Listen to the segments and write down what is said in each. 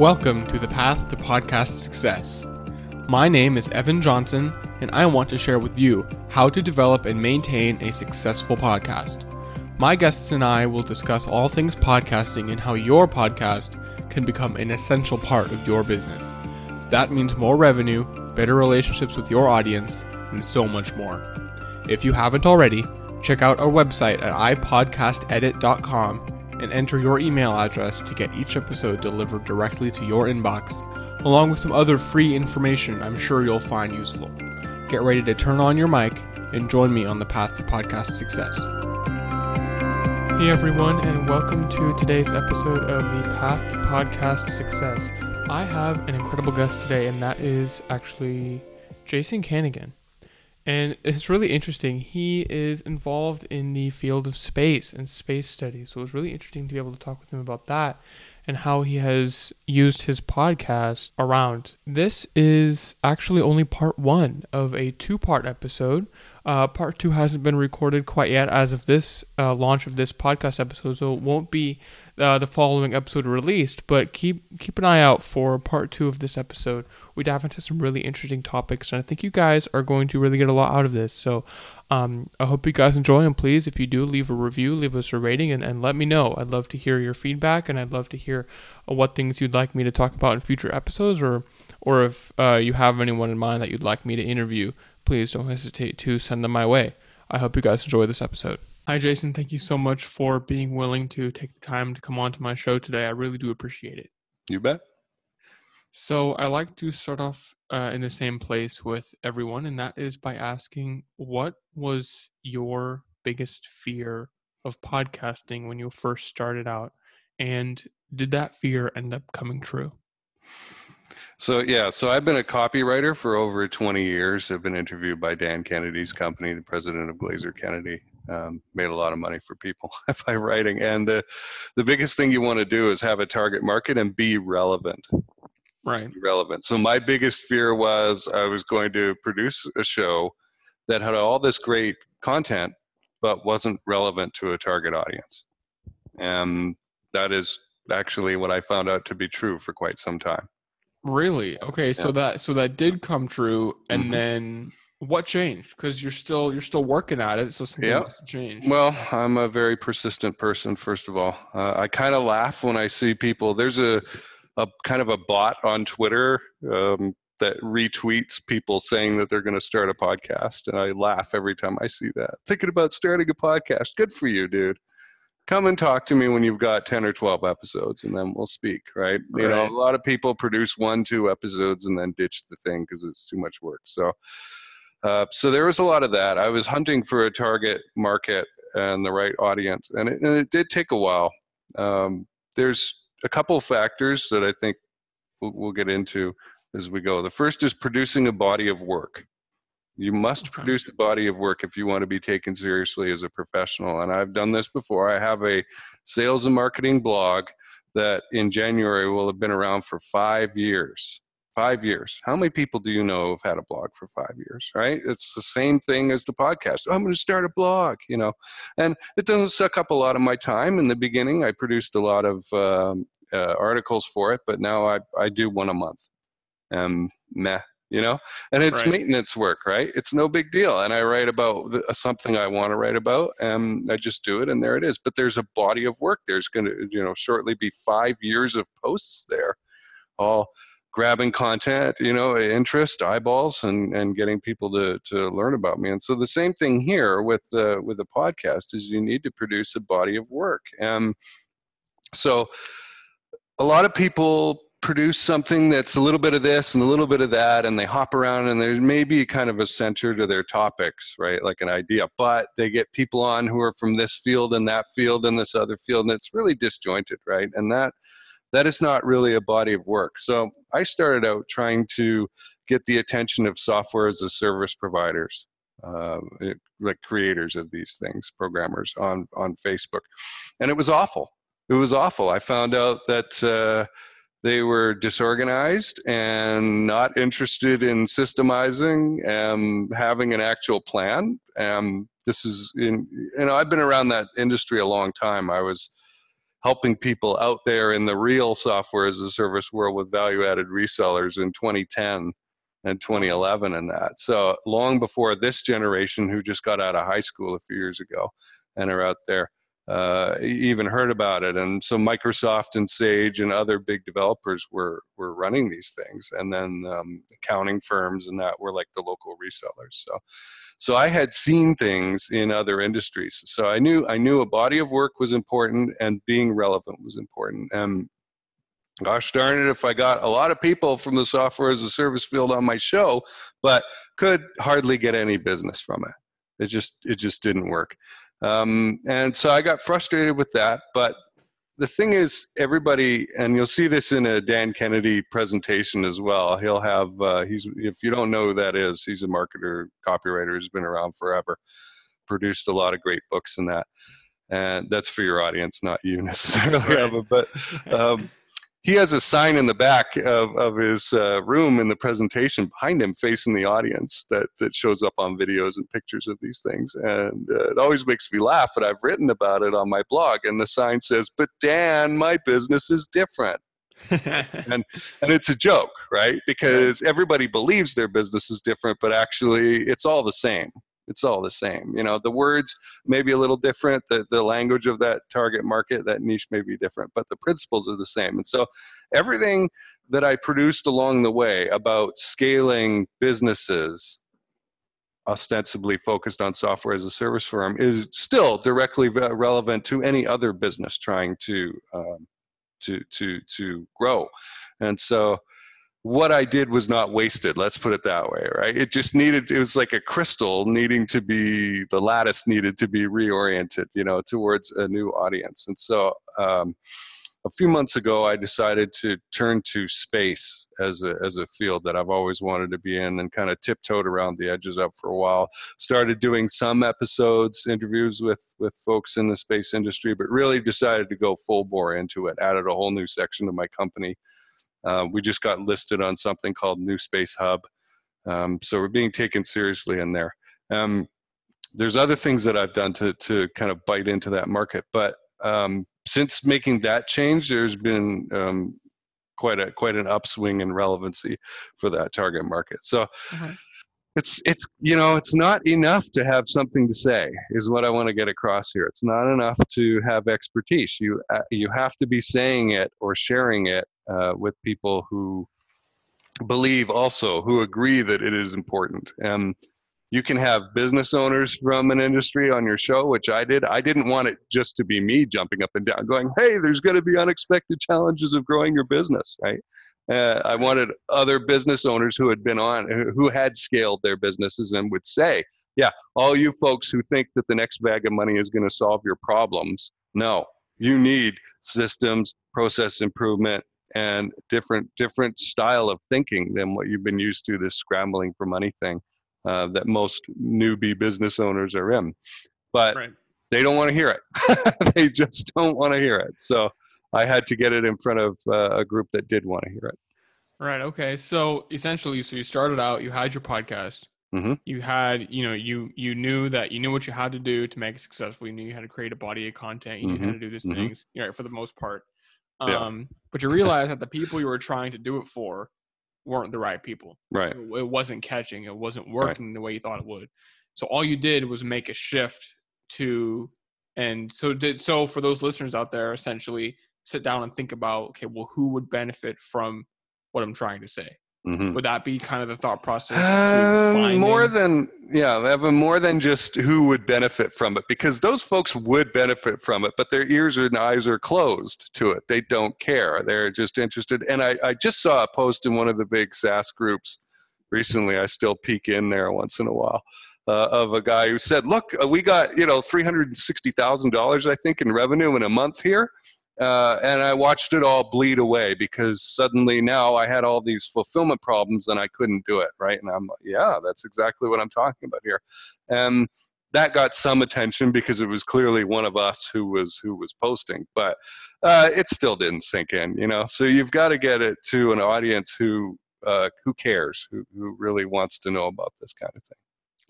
Welcome to the Path to Podcast Success. My name is Evan Johnson, and I want to share with you how to develop and maintain a successful podcast. My guests and I will discuss all things podcasting and how your podcast can become an essential part of your business. That means more revenue, better relationships with your audience, and so much more. If you haven't already, check out our website at ipodcastedit.com and enter your email address to get each episode delivered directly to your inbox, along with some other free information I'm sure you'll find useful. Get ready to turn on your mic and join me on the path to podcast success. Hey everyone, and welcome to today's episode of the Path to Podcast Success. I have an incredible guest today, and that is actually Jason Kanigan. And it's really interesting. He is involved in the field of space and space studies. So it was really interesting to be able to talk with him about that and how he has used his podcast around. This is actually only part one of a two part episode. Uh, part two hasn't been recorded quite yet as of this uh, launch of this podcast episode, so it won't be uh, the following episode released. But keep keep an eye out for part two of this episode. We dive into some really interesting topics, and I think you guys are going to really get a lot out of this. So um, I hope you guys enjoy, and please, if you do, leave a review, leave us a rating, and, and let me know. I'd love to hear your feedback, and I'd love to hear uh, what things you'd like me to talk about in future episodes, or or if uh, you have anyone in mind that you'd like me to interview, please don't hesitate to send them my way. I hope you guys enjoy this episode. Hi, Jason. Thank you so much for being willing to take the time to come on to my show today. I really do appreciate it. You bet. So, I like to start off uh, in the same place with everyone, and that is by asking what was your biggest fear of podcasting when you first started out? And did that fear end up coming true? So yeah, so I've been a copywriter for over 20 years. I've been interviewed by Dan Kennedy's company, the president of Glazer Kennedy. Um, made a lot of money for people by writing, and the the biggest thing you want to do is have a target market and be relevant. Right. Relevant. So my biggest fear was I was going to produce a show that had all this great content, but wasn't relevant to a target audience, and that is actually what I found out to be true for quite some time. Really? Okay, so that so that did come true, and Mhm. then what changed? Because you're still you're still working at it, so something must have changed. Well, I'm a very persistent person. First of all, uh, I kind of laugh when I see people. There's a, a kind of a bot on Twitter um, that retweets people saying that they're going to start a podcast, and I laugh every time I see that. Thinking about starting a podcast? Good for you, dude. Come and talk to me when you've got ten or twelve episodes, and then we'll speak. Right? You know, a lot of people produce one, two episodes, and then ditch the thing because it's too much work. So. Uh, so there was a lot of that. I was hunting for a target market and the right audience, and it, and it did take a while. Um, there's a couple factors that I think we'll, we'll get into as we go. The first is producing a body of work. You must Okay. produce a body of work if you want to be taken seriously as a professional. And I've done this before. I have a sales and marketing blog that in January will have been around for five years five years. How many people do you know have had a blog for five years, right? It's the same thing as the podcast. I'm going to start a blog, you know, and it doesn't suck up a lot of my time. In the beginning, I produced a lot of um, uh, articles for it, but now I, I do one a month. Um, meh, you know, and it's Right. maintenance work, right? It's no big deal. And I write about the, something I want to write about, and I just do it, and there it is. But there's a body of work. There's going to, you know, shortly be five years of posts there, all grabbing content, you know, interest, eyeballs, and and getting people to to learn about me. And so the same thing here with the with the podcast is you need to produce a body of work. And so a lot of people produce something that's a little bit of this and a little bit of that and they hop around and there's maybe kind of a center to their topics right like an idea but they get people on who are from this field and that field and this other field and it's really disjointed right and that that is not really a body of work so i started out trying to get the attention of software as a service providers uh, like creators of these things programmers on on facebook and it was awful it was awful i found out that uh, they were disorganized and not interested in systemizing and having an actual plan. And this is in, you know, I've been around that industry a long time. I was helping people out there in the real software as a service world with value added resellers in 2010 and 2011 and that. So long before this generation who just got out of high school a few years ago and are out there uh, even heard about it. And so Microsoft and Sage and other big developers were were running these things, and then um, accounting firms and that were like the local resellers. So, so I had seen things in other industries. So I knew I knew a body of work was important and being relevant was important. And gosh darn it if i got a lot of people from the software as a service field on my show but could hardly get any business from it it just it just didn't work um, and so I got frustrated with that. But the thing is, everybody, and you'll see this in a Dan Kennedy presentation as well. He'll have, uh, he's, if you don't know who that is, he's a marketer, copywriter who's been around forever, produced a lot of great books and that. And that's for your audience, not you necessarily, but um, he has a sign in the back of, of his uh, room in the presentation behind him facing the audience that, that shows up on videos and pictures of these things. And uh, it always makes me laugh and i've written about it on my blog and the sign says but dan my business is different. And and it's a joke right. Because everybody believes their business is different but actually it's all the same it's all the same you know the words may be a little different the, the language of that target market that niche may be different but the principles are the same. And so everything that i produced along the way about scaling businesses ostensibly focused on software as a service firm is still directly relevant to any other business trying to um, to to to grow. And so what I did was not wasted. Let's put it that way, right? It just needed, it was like a crystal needing to be, the lattice needed to be reoriented, you know, towards a new audience. And so um, a few months ago, I decided to turn to space as a, as a field that I've always wanted to be in and kind of tiptoed around the edges up for a while. Started doing some episodes, interviews with, with folks in the space industry, but really decided to go full bore into it. Added a whole new section to my company uh, we just got listed on something called New Space Hub. Um, so we're being taken seriously in there. Um, there's other things that I've done to, to kind of bite into that market. But um, since making that change, there's been um, quite a quite an upswing in relevancy for that target market. So mm-hmm it's it's you know it's not enough to have something to say is what i want to get across here. It's not enough to have expertise. You uh, you have to be saying it or sharing it uh, with people who believe also who agree that it is important. And you can have business owners from an industry on your show which i did. I didn't want it just to be me jumping up and down going hey there's going to be unexpected challenges of growing your business right? Uh, I wanted other business owners who had been on, who had scaled their businesses and would say, yeah, all you folks who think that the next bag of money is going to solve your problems, no, you need systems, process improvement, and different different style of thinking than what you've been used to. This scrambling for money thing uh, that most newbie business owners are in, but. Right. They don't want to hear it. they just don't want to hear it. So I had to get it in front of uh, a group that did want to hear it. Right. Okay. So essentially, so you started out, you had your podcast. Mm-hmm. You had, you know, you you knew that you knew what you had to do to make it successful. You knew you had to create a body of content. You mm-hmm. knew how mm-hmm. to do these mm-hmm. things. You know, for the most part. Um, yeah. but you realized that the people you were trying to do it for weren't the right people. Right. So it wasn't catching. It wasn't working right. the way you thought it would. So all you did was make a shift to, and so did so for those listeners out there, essentially sit down and think about okay well who would benefit from what i'm trying to say mm-hmm. would that be kind of the thought process um, more than yeah Evan, more than just who would benefit from it because those folks would benefit from it but their ears and eyes are closed to it. They don't care. They're just interested. And i, I just saw a post in one of the big saas groups recently. I still peek in there once in a while uh, of a guy who said, "Look, uh, we got you know three hundred and sixty thousand dollars, I think, in revenue in a month here, uh, and I watched it all bleed away because suddenly now I had all these fulfillment problems and I couldn't do it, right? And I'm like, yeah, that's exactly what I'm talking about here. And that got some attention because it was clearly one of us who was who was posting, but uh, it still didn't sink in, you know. So you've got to get it to an audience who uh, who cares, who who really wants to know about this kind of thing.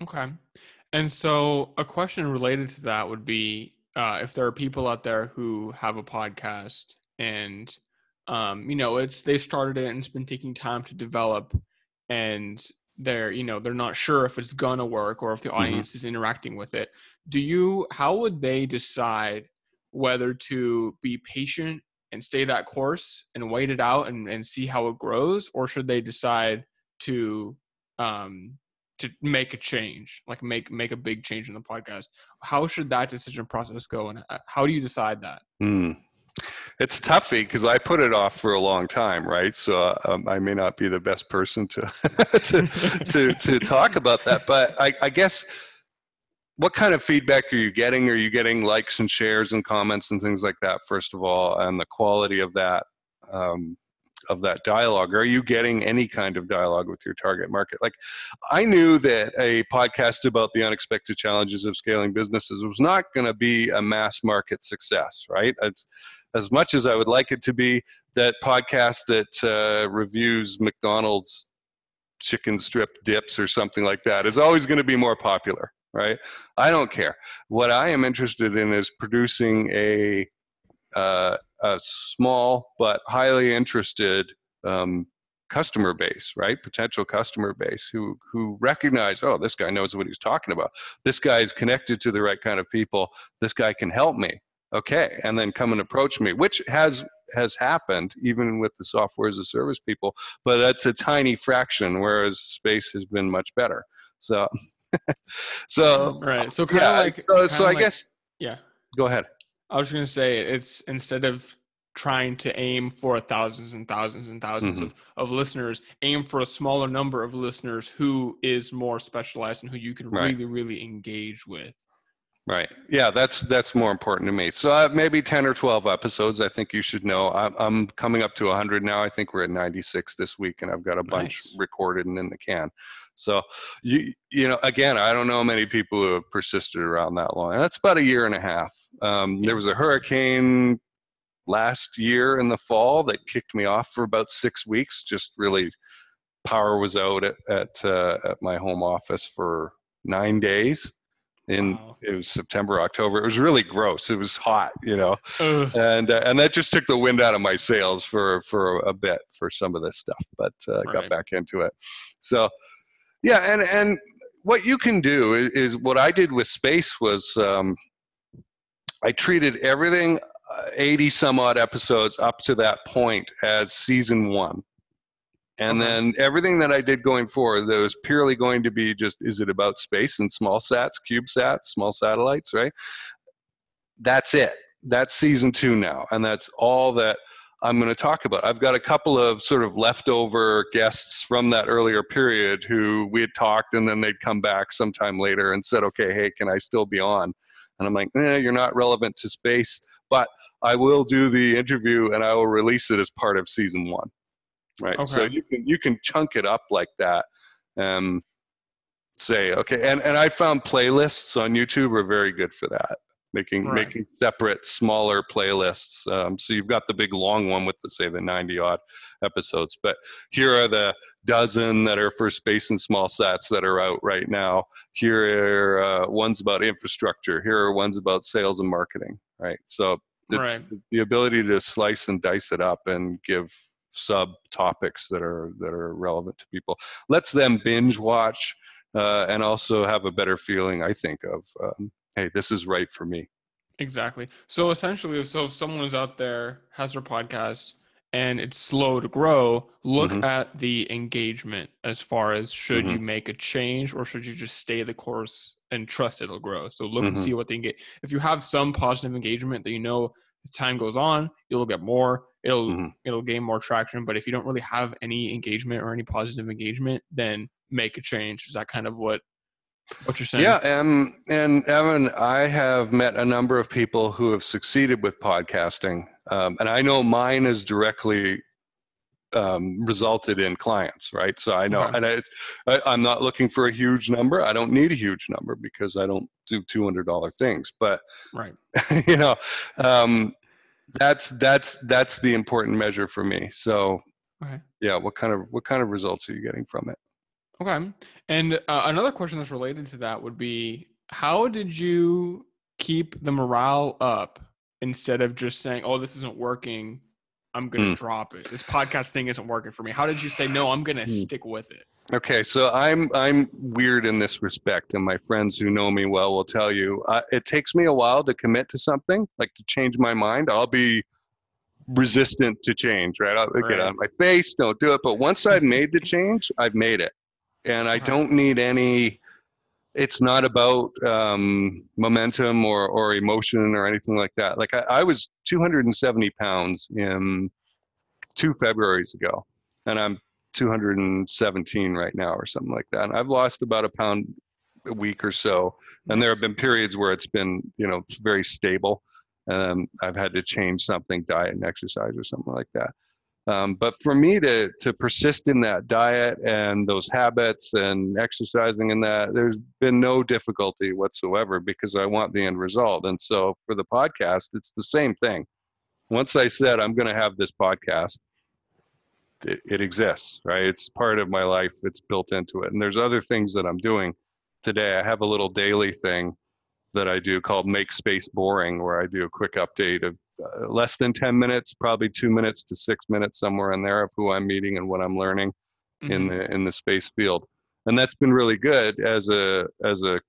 Okay, and so a question related to that would be uh, if there are people out there who have a podcast and um, you know it's they started it and it's been taking time to develop and they're you know they're not sure if it's gonna work or if the Mm-hmm. audience is interacting with it do you how would they decide whether to be patient and stay that course and wait it out and, and see how it grows or should they decide to um to make a change like make make a big change in the podcast how should that decision process go and uh, how do you decide that Hmm. It's toughy because I put it off for a long time, right? So um, I may not be the best person to to, to to talk about that, but I, I guess what kind of feedback are you getting? Are you getting likes and shares and comments and things like that? First of all, and the quality of that um, of that dialogue. Are you getting any kind of dialogue with your target market? Like, I knew that a podcast about the unexpected challenges of scaling businesses was not going to be a mass market success, right? It's, as much as I would like it to be, that podcast that uh, reviews McDonald's chicken strip dips or something like that is always going to be more popular, right? I don't care. What I am interested in is producing a uh, a small but highly interested um, customer base, right? Potential customer base who who recognize, oh, this guy knows what he's talking about. This guy is connected to the right kind of people. This guy can help me. Okay, and then come and approach me, which has has happened even with the software as a service people, but that's a tiny fraction. Whereas space has been much better. So, so right so kind of yeah. like so so I like- guess yeah go ahead. I was going to say it's instead of trying to aim for thousands and thousands and 1000s Mhm. of, of listeners, aim for a smaller number of listeners who is more specialized and who you can Right. really, really engage with. Right. Yeah, that's that's more important to me. So uh, maybe ten or twelve episodes. I think you should know. I'm, I'm coming up to 100 now. I think we're at 96 this week, and I've got a bunch Nice. recorded and in the can. So you you know, again, I don't know many people who have persisted around that long. That's about a year and a half. Um, there was a hurricane last year in the fall that kicked me off for about six weeks. Just really, power was out at at, uh, at my home office for nine days in Wow. it was September, October. It was really gross. It was hot, you know, Ugh. and uh, and that just took the wind out of my sails for for a bit for some of this stuff. But uh, got back into it. So yeah, and and what you can do is, is what I did with space was um, I treated everything. uh, 80 some odd episodes up to that point as season one and Okay. then everything that I did going forward, that was purely going to be just is it about space and small sats, CubeSats, small satellites, right? That's it. That's season two now, and that's all that I'm going to talk about. I've got a couple of sort of leftover guests from that earlier period who we had talked, and then they'd come back sometime later and said, "Okay, hey, can I still be on?" And I'm like, eh, "You're not relevant to space, but I will do the interview and I will release it as part of season one." Right so you can you can chunk it up like that um say okay and and i found playlists on youtube are very good for that making Right. making separate smaller playlists um, so you've got the big long one with the say the 90 odd episodes but here are the dozen that are for space and small sats that are out right now here are uh, ones about infrastructure here are ones about sales and marketing right so the, right. the ability to slice and dice it up and give sub topics that are that are relevant to people lets them binge watch uh, and also have a better feeling i think of um, hey this is right for me Exactly. So essentially, so if someone is out there has their podcast and it's slow to grow, look Mhm. at the engagement as far as should Mm-hmm. you make a change or should you just stay the course and trust it'll grow. So look and Mhm. see what they get. If you have some positive engagement that you know as time goes on, you'll get more. It'll Mhm. it'll gain more traction. But if you don't really have any engagement or any positive engagement, then make a change. Is that kind of what what you're saying? yeah and and evan i have met a number of people who have succeeded with podcasting um, and i know mine is directly um, resulted in clients right so i know and I, I, i'm not looking for a huge number i don't need a huge number because i don't do $200 things but Right. you know um, that's that's that's the important measure for me so Okay. yeah what kind of what kind of results are you getting from it Okay. And uh, another question that's related to that would be how did you keep the morale up instead of just saying, "Oh, this isn't working. I'm gonna Mm. drop it. This podcast thing isn't working for me." How did you say, "No, I'm gonna Mm. stick with it"? Okay, so I'm I'm weird in this respect, and my friends who know me well will tell you uh, it takes me a while to commit to something, like to change my mind. I'll be resistant to change, right? I'll Right. get on my face, don't do it. But once I've made the change, I've made it, and I don't need any. It's not about um, momentum or or emotion or anything like that. Like I, I was 270 pounds in two Februarys ago, and I'm 217 right now or something like that. And I've lost about a pound a week or so. And there have been periods where it's been, you know, very stable. Um, I've had to change something, diet and exercise or something like that. Um, but for me to to persist in that diet and those habits and exercising in that, there's been no difficulty whatsoever because I want the end result. And so for the podcast, it's the same thing. Once I said I'm going to have this podcast, it, it exists, right? It's part of my life. It's built into it. And there's other things that I'm doing today. I have a little daily thing that I do called Make Space Boring, where I do a quick update of less than 10 minutes, probably two minutes to six minutes, somewhere in there of who I'm meeting and what I'm learning in Mhm. the in the space field. And that's been really good as a as a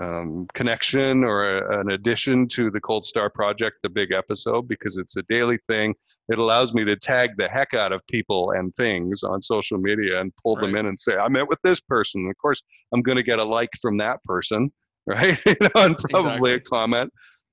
um, connection or a, an addition to the Cold Star Project, the big episode, because it's a daily thing. It allows me to tag the heck out of people and things on social media and pull them in and say, I met with this person. And of course, I'm going to get a like from that person, right? you know, and probably Exactly. a comment.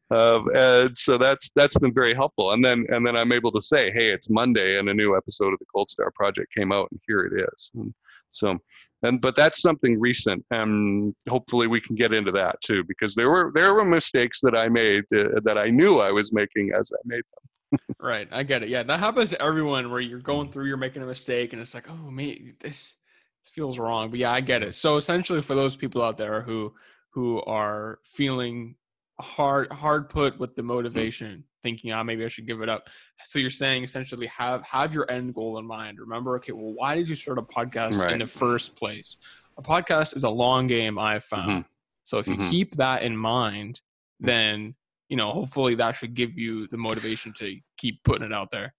Uh, and so that's that's been very helpful. And then and then I'm able to say, hey, it's Monday, and a new episode of the Cold Star Project came out, and here it is. And so, and but that's something recent, and hopefully we can get into that too, because there were there were mistakes that I made uh, that I knew I was making as I made them. Right, I get it. Yeah, that happens to everyone where you're going through, you're making a mistake, and it's like, oh, me, this, this feels wrong. But yeah, I get it. So essentially, for those people out there who who are feeling hard hard put with the motivation, thinking, ah, maybe I should give it up. So you're saying essentially have have your end goal in mind. Remember, okay, well, why did you start a podcast in the first place? A podcast is a long game. I've found. So if you Mhm. keep that in mind, then you know hopefully that should give you the motivation to keep putting it out there.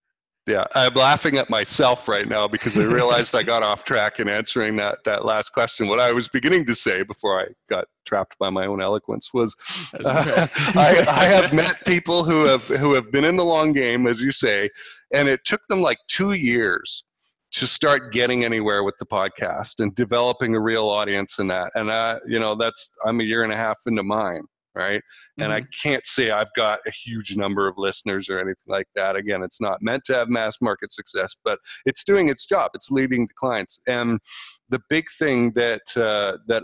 Yeah, I'm laughing at myself right now because I realized I got off track in answering that that last question. What I was beginning to say before I got trapped by my own eloquence was, uh. I, I have met people who have who have been in the long game, as you say, and it took them like two years to start getting anywhere with the podcast and developing a real audience in that. And I, you know, that's I'm a year and a half into mine, right? and I can't say I've got a huge number of listeners or anything like that. Again, it's not meant to have mass market success, but it's doing its job. It's leading to clients, and the big thing that uh, that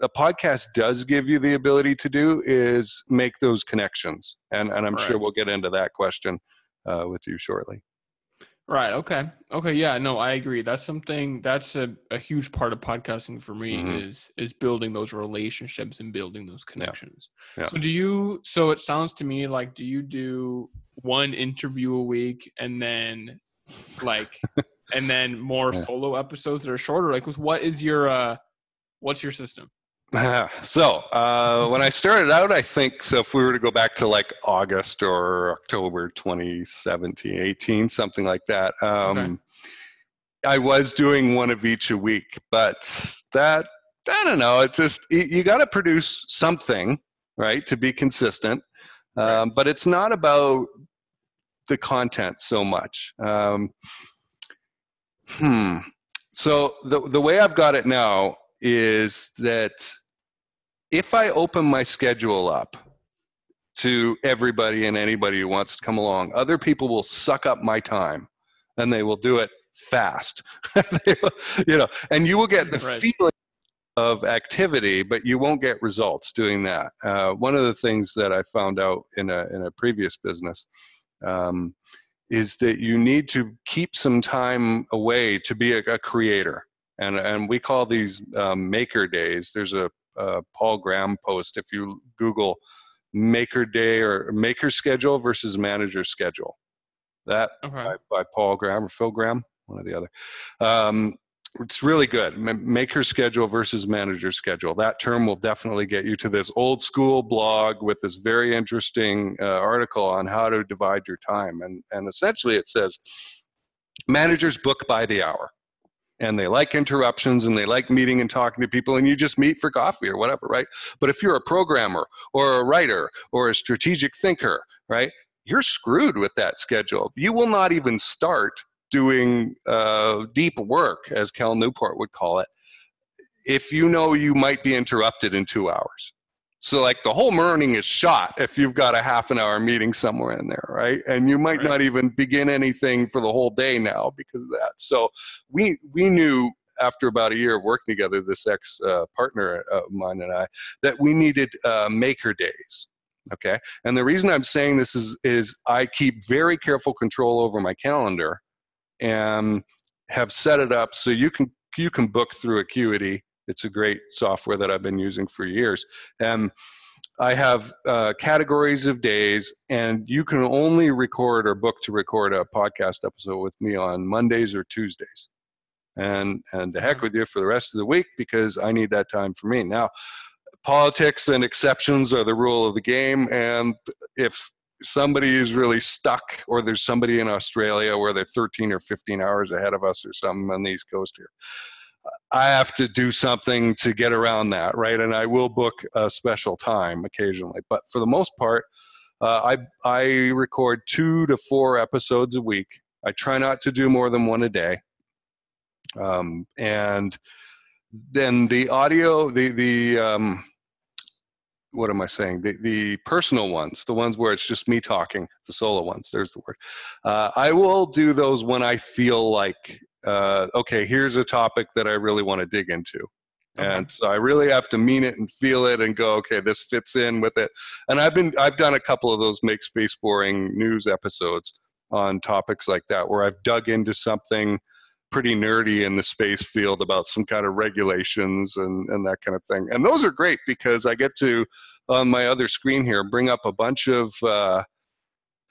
a podcast does give you the ability to do is make those connections, and and I'm sure we'll get into that question uh, with you shortly. Right. Okay. Okay. Yeah. No, I agree. That's something that's a, a huge part of podcasting for me Mhm. is is building those relationships and building those connections. Yeah. So do you so it sounds to me like do you do one interview a week and then like and then more Yeah. solo episodes that are shorter? Like what is your uh what's your system? so uh, when I started out, I think so. If we were to go back to like August or October 2017, 18, something like that, um, I was doing one of each a week. But that I don't know. It just you, you got to produce something, right, to be consistent. Um, But it's not about the content so much. Um, hmm. So the the way I've got it now is that if I open my schedule up to everybody and anybody who wants to come along, other people will suck up my time and they will do it fast. Will- you know, and you will get the Right. feeling of activity, but you won't get results doing that. Uh, one of the things that I found out in a in a previous business um, is that you need to keep some time away to be a, a creator, and and we call these um, maker days. There's a, a Paul Graham post if you Google maker day or maker schedule versus manager schedule. That Okay. by, by Paul Graham or Phil Graham, one or the other. Um, it's really good. Maker schedule versus manager schedule. That term will definitely get you to this old school blog with this very interesting uh, article on how to divide your time. And, and essentially it says managers book by the hour and they like interruptions and they like meeting and talking to people and you just meet for coffee or whatever, right? But if you're a programmer or a writer or a strategic thinker, right, you're screwed with that schedule. You will not even start doing uh, deep work, as Cal Newport would call it, if you know you might be interrupted in two hours. So, like the whole morning is shot if you've got a half an hour meeting somewhere in there, right? And you might right. not even begin anything for the whole day now because of that. So, we we knew after about a year of working together, this ex uh, partner of mine and I, that we needed uh, maker days. Okay, and the reason I'm saying this is is I keep very careful control over my calendar and have set it up so you can you can book through Acuity. It's a great software that I've been using for years. And I have uh, categories of days, and you can only record or book to record a podcast episode with me on Mondays or Tuesdays. And and the heck with you for the rest of the week because I need that time for me. Now, politics and exceptions are the rule of the game, and if somebody is really stuck, or there's somebody in Australia where they're 13 or 15 hours ahead of us, or something on the East Coast here. I have to do something to get around that, right? And I will book a special time occasionally, but for the most part, uh, I I record two to four episodes a week. I try not to do more than one a day, um, and then the audio, the the um, what am I saying? The, the personal ones, the ones where it's just me talking, the solo ones, there's the word. Uh, I will do those when I feel like, uh, okay, here's a topic that I really want to dig into. Okay. And so I really have to mean it and feel it and go, okay, this fits in with it. And I've been, I've done a couple of those make space boring news episodes on topics like that where I've dug into something pretty nerdy in the space field about some kind of regulations and, and that kind of thing. And those are great because I get to, on my other screen here, bring up a bunch of uh,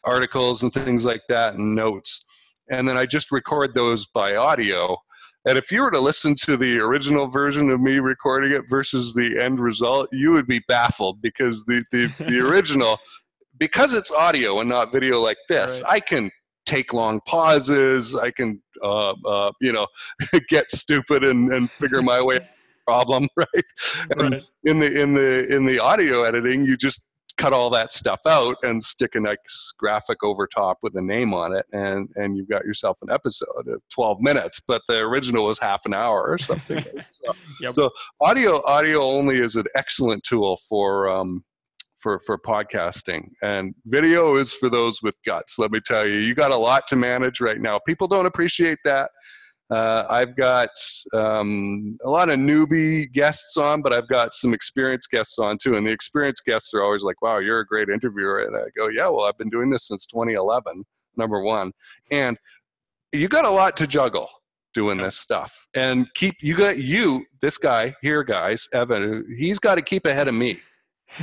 articles and things like that and notes. And then I just record those by audio. And if you were to listen to the original version of me recording it versus the end result, you would be baffled because the, the, the original, because it's audio and not video like this, right. I can take long pauses. I can, uh, uh, you know, get stupid and, and figure my way problem, right? And right. in the in the in the audio editing, you just cut all that stuff out and stick a nice graphic over top with a name on it and and you've got yourself an episode of 12 minutes but the original was half an hour or something. So, yep. so, audio audio only is an excellent tool for um, for for podcasting and video is for those with guts let me tell you. You got a lot to manage right now. People don't appreciate that uh, i've got um, a lot of newbie guests on but i've got some experienced guests on too. And the experienced guests are always like wow you're a great interviewer. And i go yeah well i've been doing this since 2011 number one. And you got a lot to juggle doing this stuff. And keep you got you this guy here guys evan he's got to keep ahead of me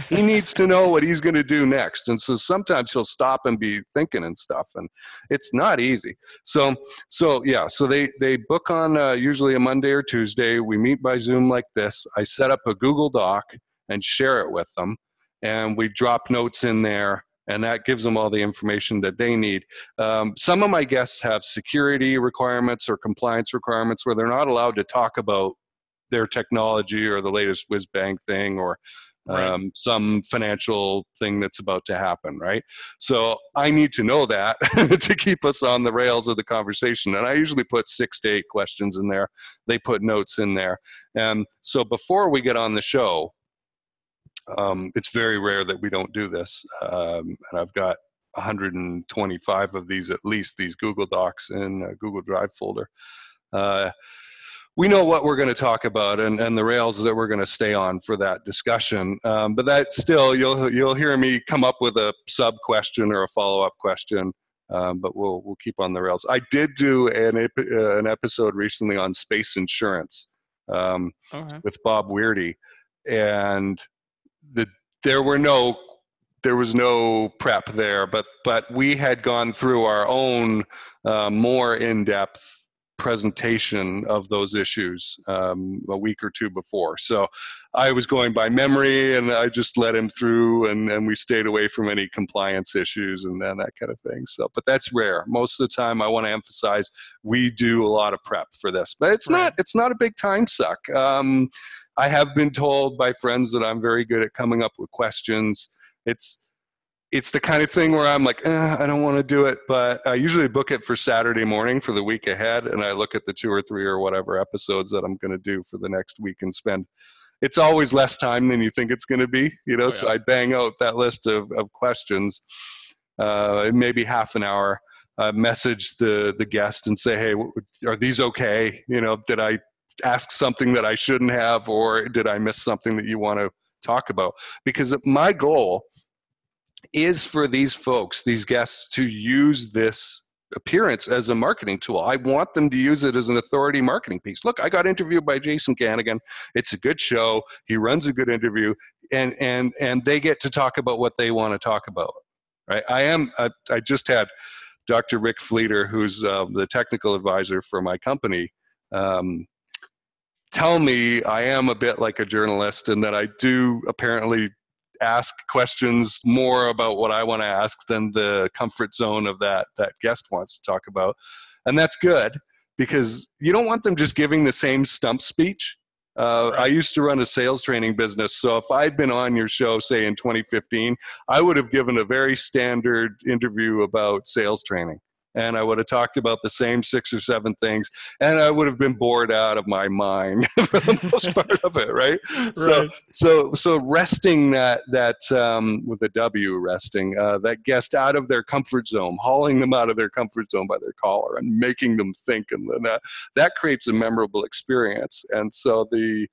he needs to know what he's going to do next and so sometimes he'll stop and be thinking and stuff and it's not easy. So so yeah so they they book on uh, usually a monday or tuesday. We meet by zoom like this. I set up a google doc and share it with them and we drop notes in there and that gives them all the information that they need. Um, some of my guests have security requirements or compliance requirements where they're not allowed to talk about their technology or the latest whiz bang thing or right. um, some financial thing that's about to happen, right? So I need to know that to keep us on the rails of the conversation. And I usually put six to eight questions in there. They put notes in there. And so before we get on the show, um, it's very rare that we don't do this. Um, and I've got 125 of these, at least these Google Docs in Google Drive folder. Uh, we know what we're going to talk about and, and the rails that we're going to stay on for that discussion. Um, but that still, you'll you'll hear me come up with a sub question or a follow up question. Um, but we'll we'll keep on the rails. I did do an uh, an episode recently on space insurance um, with Bob Weirdy, and the there were no there was no prep there, but but we had gone through our own uh, more in depth presentation of those issues um, a week or two before. So I was going by memory and I just let him through and, and we stayed away from any compliance issues and then that kind of thing. So, but that's rare. Most of the time I want to emphasize we do a lot of prep for this, but it's not, it's not a big time suck. Um, I have been told by friends that I'm very good at coming up with questions. It's, it's the kind of thing where I'm like, eh, I don't want to do it, but I usually book it for Saturday morning for the week ahead, and I look at the two or three or whatever episodes that I'm going to do for the next week and spend. It's always less time than you think it's going to be, you know. Oh, yeah. So I bang out that list of, of questions, uh, maybe half an hour. Uh, message the the guest and say, hey, are these okay? You know, did I ask something that I shouldn't have, or did I miss something that you want to talk about? Because my goal is for these folks, these guests, to use this appearance as a marketing tool. I want them to use it as an authority marketing piece. Look, I got interviewed by Jason Kanigan. It's a good show. He runs a good interview, and and and they get to talk about what they want to talk about. Right? I am. I, I just had Dr. Rick Fleeter, who's uh, the technical advisor for my company. Um, tell me I am a bit like a journalist and that I do apparently ask questions more about what I want to ask than the comfort zone of that that guest wants to talk about, and that's good because you don't want them just giving the same stump speech. Uh. I used to run a sales training business, so if I'd been on your show, say in 2015, I would have given a very standard interview about sales training and I would have talked about the same six or seven things, and I would have been bored out of my mind for the most part of it, right? right? So, so, so wresting that that um, with a W, wresting uh, that guest out of their comfort zone, hauling them out of their comfort zone by their collar, and making them think, and then that that creates a memorable experience. And so the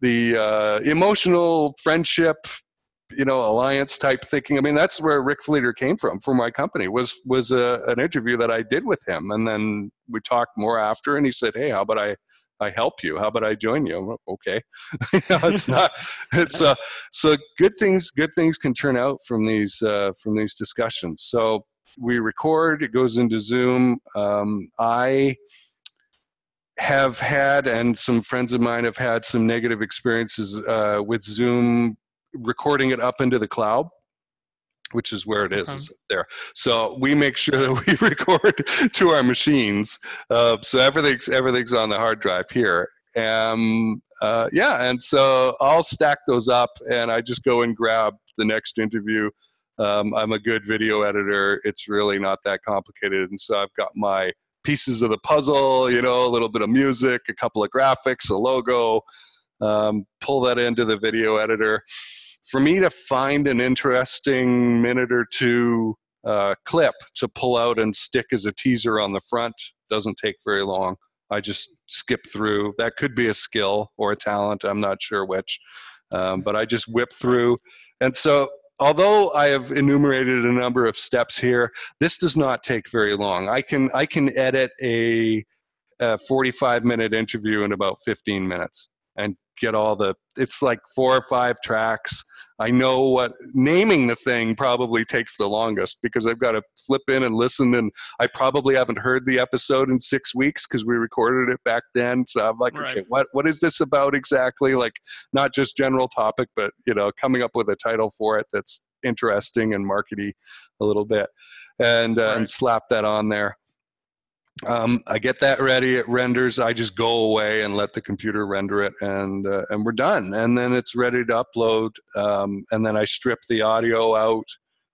the uh, emotional friendship you know alliance type thinking. I mean, that's where Rick Fleeter came from for my company. Was was a, an interview that I did with him, and then we talked more after, and he said, "Hey, how about I?" I help you. How about I join you? Okay, you know, it's not. It's uh, so good things. Good things can turn out from these uh, from these discussions. So we record. It goes into Zoom. Um, I have had, and some friends of mine have had some negative experiences uh, with Zoom recording it up into the cloud which is where it is, is there. So we make sure that we record to our machines. Uh, so everything's everything's on the hard drive here. Um, uh, yeah, and so I'll stack those up, and I just go and grab the next interview. Um, I'm a good video editor. It's really not that complicated, and so I've got my pieces of the puzzle. You know, a little bit of music, a couple of graphics, a logo. Um, pull that into the video editor for me to find an interesting minute or two uh, clip to pull out and stick as a teaser on the front doesn't take very long. I just skip through. That could be a skill or a talent. I'm not sure which. Um, but I just whip through. And so, although I have enumerated a number of steps here, this does not take very long. I can I can edit a, a 45 minute interview in about 15 minutes and get all the it's like four or five tracks. I know what naming the thing probably takes the longest because i've got to flip in and listen and i probably haven't heard the episode in six weeks because we recorded it back then. So i'm like right. okay what, what is this about exactly? Like not just general topic but you know coming up with a title for it that's interesting and markety a little bit. And uh, right. and slap that on there um, I get that ready. It renders. I just go away and let the computer render it, and uh, and we're done. And then it's ready to upload. Um, and then I strip the audio out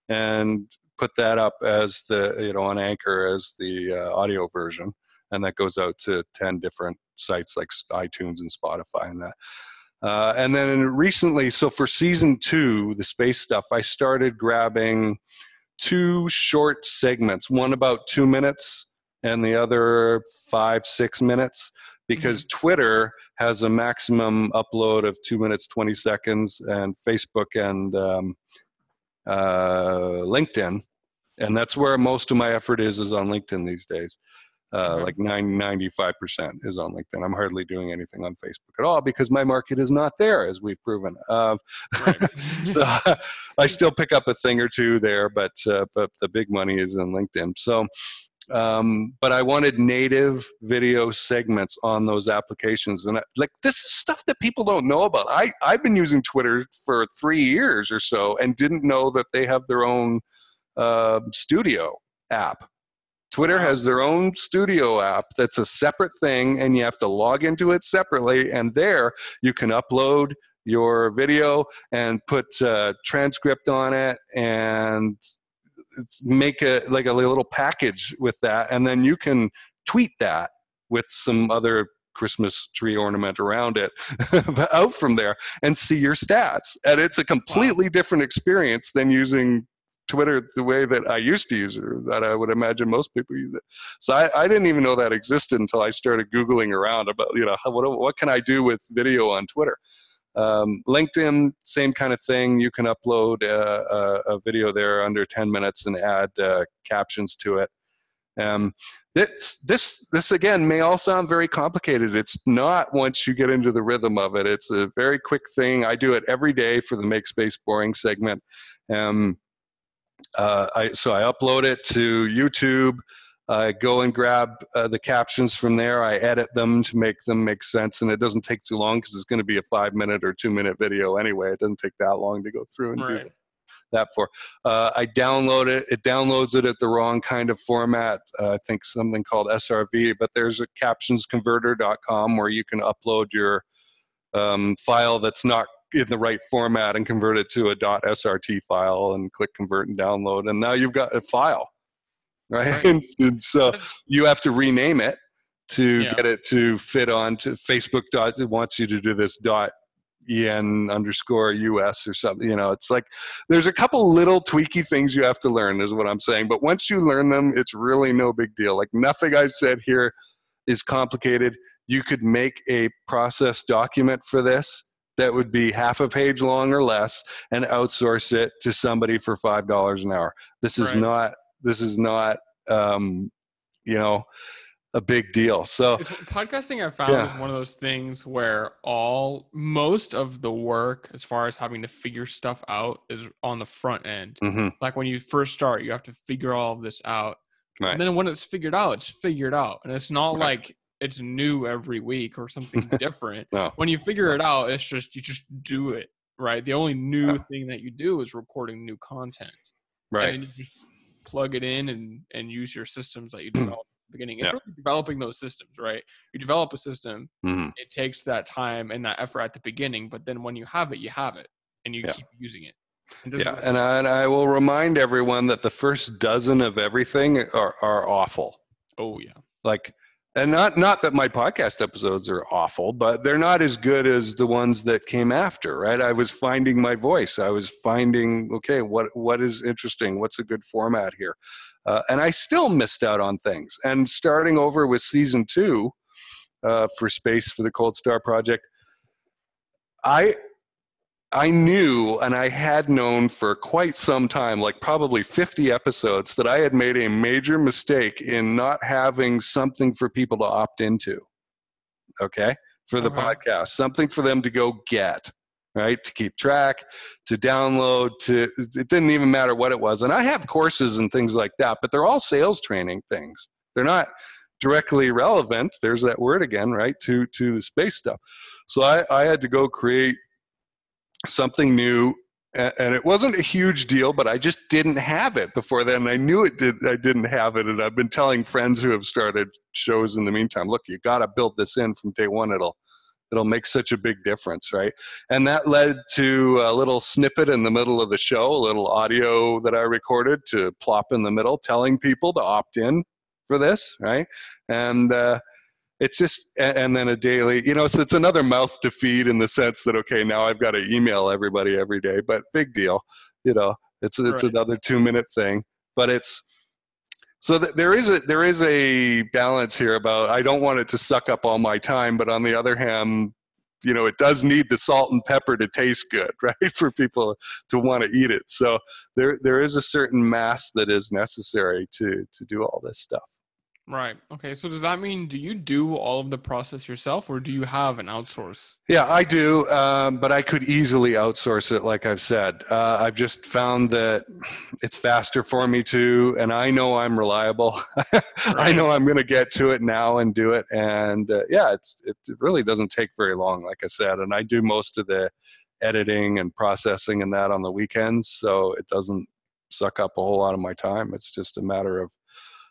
and put that up as the you know on Anchor as the uh, audio version, and that goes out to ten different sites like iTunes and Spotify and that. Uh, and then recently, so for season two, the space stuff, I started grabbing two short segments. One about two minutes and the other five, six minutes because mm-hmm. Twitter has a maximum upload of two minutes, 20 seconds, and Facebook and um, uh, LinkedIn. And that's where most of my effort is, is on LinkedIn these days. Uh, mm-hmm. Like 90, 95% is on LinkedIn. I'm hardly doing anything on Facebook at all because my market is not there, as we've proven. Uh, right. so I still pick up a thing or two there, but uh, but the big money is in LinkedIn. So um, but I wanted native video segments on those applications, and I, like this is stuff that people don't know about. I I've been using Twitter for three years or so, and didn't know that they have their own uh, studio app. Twitter has their own studio app that's a separate thing, and you have to log into it separately. And there you can upload your video and put a transcript on it and make a like a little package with that and then you can tweet that with some other Christmas tree ornament around it out from there and see your stats. And it's a completely wow. different experience than using Twitter the way that I used to use it, or that I would imagine most people use it. So I, I didn't even know that existed until I started Googling around about, you know, what, what can I do with video on Twitter? Um, LinkedIn, same kind of thing. You can upload a, a, a video there under 10 minutes and add uh, captions to it. Um, this, this, this again may all sound very complicated. It's not once you get into the rhythm of it. It's a very quick thing. I do it every day for the Make Space Boring segment. Um, uh, I, so I upload it to YouTube. I go and grab uh, the captions from there. I edit them to make them make sense, and it doesn't take too long because it's going to be a five minute or two minute video anyway. It doesn't take that long to go through and right. do that for. Uh, I download it. It downloads it at the wrong kind of format. Uh, I think something called SBV, but there's a captionsconverter.com where you can upload your um, file that's not in the right format and convert it to a .srt file and click convert and download, and now you've got a file right? right. And, so you have to rename it to yeah. get it to fit on to Facebook dot it wants you to do this dot en underscore us or something you know it's like there's a couple little tweaky things you have to learn is what i'm saying but once you learn them it's really no big deal like nothing i said here is complicated you could make a process document for this that would be half a page long or less and outsource it to somebody for five dollars an hour this is right. not this is not um, you know a big deal. So it's, podcasting I found yeah. is one of those things where all most of the work as far as having to figure stuff out is on the front end. Mm-hmm. Like when you first start, you have to figure all of this out. Right. And then when it's figured out, it's figured out. And it's not right. like it's new every week or something different. no. When you figure it out, it's just you just do it. Right. The only new yeah. thing that you do is recording new content. Right. And you just plug it in and and use your systems that you develop at the beginning. It's yeah. really developing those systems, right? You develop a system, mm-hmm. it takes that time and that effort at the beginning, but then when you have it, you have it, and you yeah. keep using it. yeah, and I, and I will remind everyone that the first dozen of everything are are awful. Oh yeah, like and not not that my podcast episodes are awful but they're not as good as the ones that came after right? I was finding my voice. I was finding okay what what is interesting? What's a good format here? Uh, and i still missed out on things. And starting over with season two uh, for space for the cold star project i I knew and I had known for quite some time, like probably 50 episodes, that I had made a major mistake in not having something for people to opt into. Okay? For the uh-huh. podcast, something for them to go get, right? To keep track, to download, to it didn't even matter what it was. And I have courses and things like that, but they're all sales training things. They're not directly relevant there's that word again right to to the space stuff so i i had to go create something new and it wasn't a huge deal but i just didn't have it before then. I knew it did i didn't have it and i've been telling friends who have started shows in the meantime look you got to build this in from day one. It'll it'll make such a big difference right? And that led to a little snippet in the middle of the show a little audio that i recorded to plop in the middle telling people to opt in for this right? And uh, it's just and then a daily you know so it's another mouth to feed in the sense that okay now i've got to email everybody every day but big deal you know it's it's right. another two minute thing but it's so there is a there is a balance here about i don't want it to suck up all my time but on the other hand you know it does need the salt and pepper to taste good right for people to want to eat it so there there is a certain mass that is necessary to to do all this stuff Right. Okay. So does that mean do you do all of the process yourself, or do you have an outsource? Yeah, I do, um, but I could easily outsource it. Like I've said, uh, I've just found that it's faster for me to, and I know I'm reliable. I know I'm going to get to it now and do it, and uh, yeah, it's it really doesn't take very long. Like I said, and I do most of the editing and processing and that on the weekends, so it doesn't suck up a whole lot of my time. It's just a matter of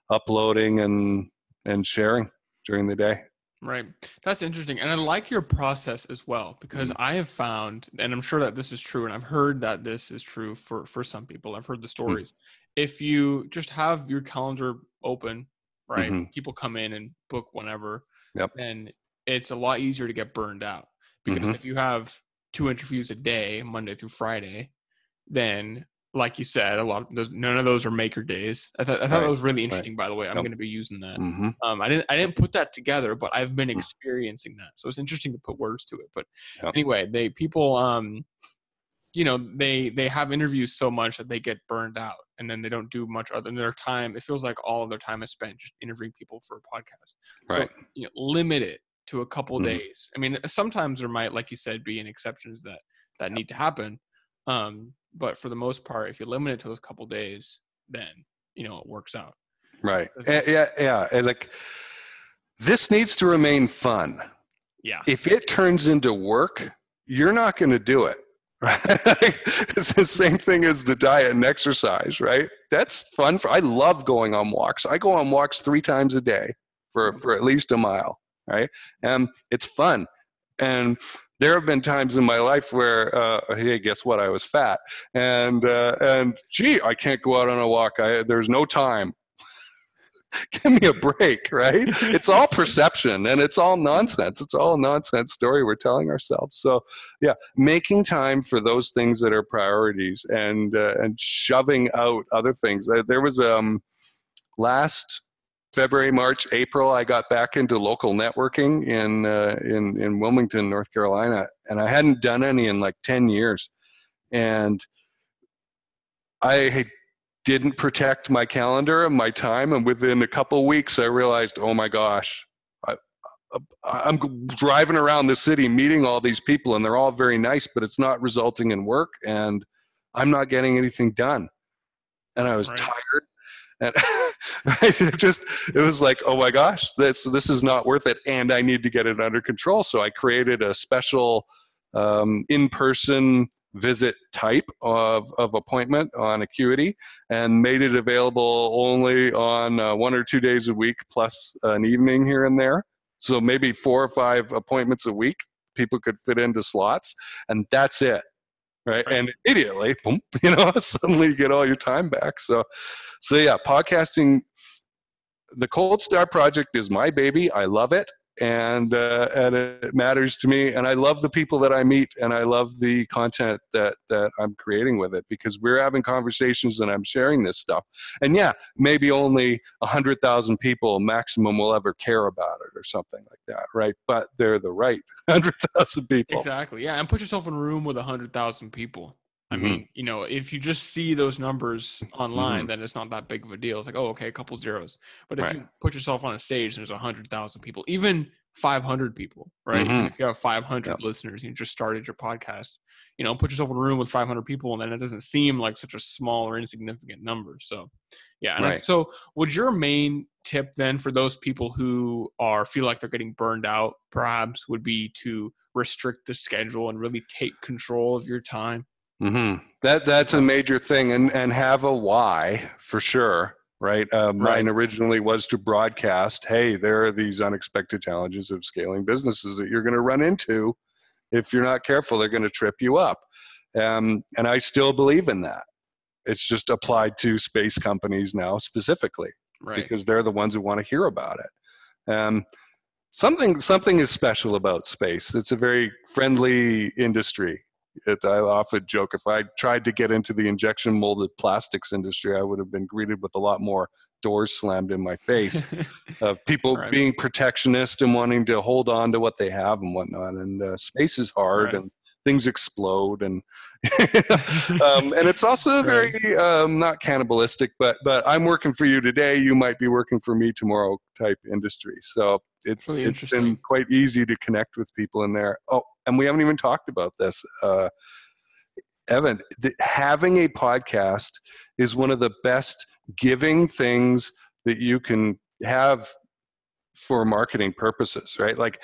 uploading and and sharing during the day. Right. That's interesting. And I like your process as well because I have found, and I'm sure that this is true, and I've heard that this is true for, for some people. I've heard the stories. If you just have your calendar open, right? Mhm. People come in and book whenever, Yep. then it's a lot easier to get burned out. Because Mhm. if you have two interviews a day, Monday through Friday, then like you said, a lot of those, none of those are maker days. I thought, I thought Right, that was really interesting, by the way. I'm Yep. going to be using that. hmm Um, I didn't I didn't put that together, but I've been Mm. experiencing that. So it's interesting to put words to it. But Yep. anyway, they people um you know, they they have interviews so much that they get burned out and then they don't do much other than their time. It feels like all of their time is spent just interviewing people for a podcast. Right. So you know, limit it to a couple Mhm. days. I mean, sometimes there might, like you said, be an exceptions that that need to happen. Um, but for the most part, if you limit it to those couple days, then you know it works out. Right. Eh, Yeah, yeah. And like this needs to remain fun. Yeah. If it turns into work, you're not going to do it. Right? it's the same thing as the diet and exercise, right? That's fun. For, I love going on walks. I go on walks three times a day for, for at least a mile, right? And it's fun. And there have been times in my life where, uh, hey, guess what? I was fat, and uh, and gee, I can't go out on a walk. I, there's no time. Give me a break, right? It's all perception and it's all nonsense. It's all nonsense story we're telling ourselves. So, yeah, making time for those things that are priorities and uh, and shoving out other things. Uh, there was um last February, March, April, I got back into local networking in uh, in in Wilmington, North Carolina, and I hadn't done any in like ten years, and I didn't protect my calendar and my time, and within a couple weeks, I realized, oh my gosh. I, I'm driving around the city meeting all these people, and they're all very nice, but it's not resulting in work, and I'm not getting anything done. And I was Right. tired, and just it was like oh my gosh this this is not worth it and i need to get it under control. So i created a special um, in-person visit type of, of appointment on acuity and made it available only on uh, one or two days a week plus an evening here and there. So maybe four or five appointments a week people could fit into slots and that's it right, and immediately boom, you know suddenly you get all your time back. So so yeah podcasting the cold star project is my baby. I love it and uh, and it matters to me and i love the people that i meet and i love the content that that i'm creating with it because we're having conversations and i'm sharing this stuff and yeah maybe only 100000 people maximum will ever care about it or something like that right but they're the right 100000 people Exactly. Yeah, and put yourself in a room with hundred thousand people. I Mhm. mean, you know, if you just see those numbers online, then it's not that big of a deal. It's like, oh, okay, a couple zeros. But if Right. you put yourself on a stage and there's a hundred thousand people, even five hundred people, right? Mhm. if you have five hundred Yep. listeners, and you just started your podcast, you know, put yourself in a room with five hundred people, and then it doesn't seem like such a small or insignificant number. So, yeah. And I- Right. so, would your main tip then for those people who are feel like they're getting burned out, perhaps, would be to restrict the schedule and really take control of your time? Hmm That that's a major thing, and and have a why for sure. Right. Uh, mine originally was to broadcast. Hey, there are these unexpected challenges of scaling businesses that you're going to run into. If you're not careful, they're going to trip you up. Um, and I still believe in that. It's just applied to space companies now specifically Right. because they're the ones who want to hear about it. Um, something something is special about space. It's a very friendly industry. It, I often joke if I tried to get into the injection molded plastics industry, I would have been greeted with a lot more doors slammed in my face of people Right. being protectionist and wanting to hold on to what they have and whatnot. And uh, space is hard, Right. and things explode and um, and it's also very um, not cannibalistic but but i'm working for you today you might be working for me tomorrow type industry. So it's Really it's been quite easy to connect with people in there. Oh and we haven't even talked about this uh, evan th- having a podcast is one of the best giving things that you can have for marketing purposes, right? Like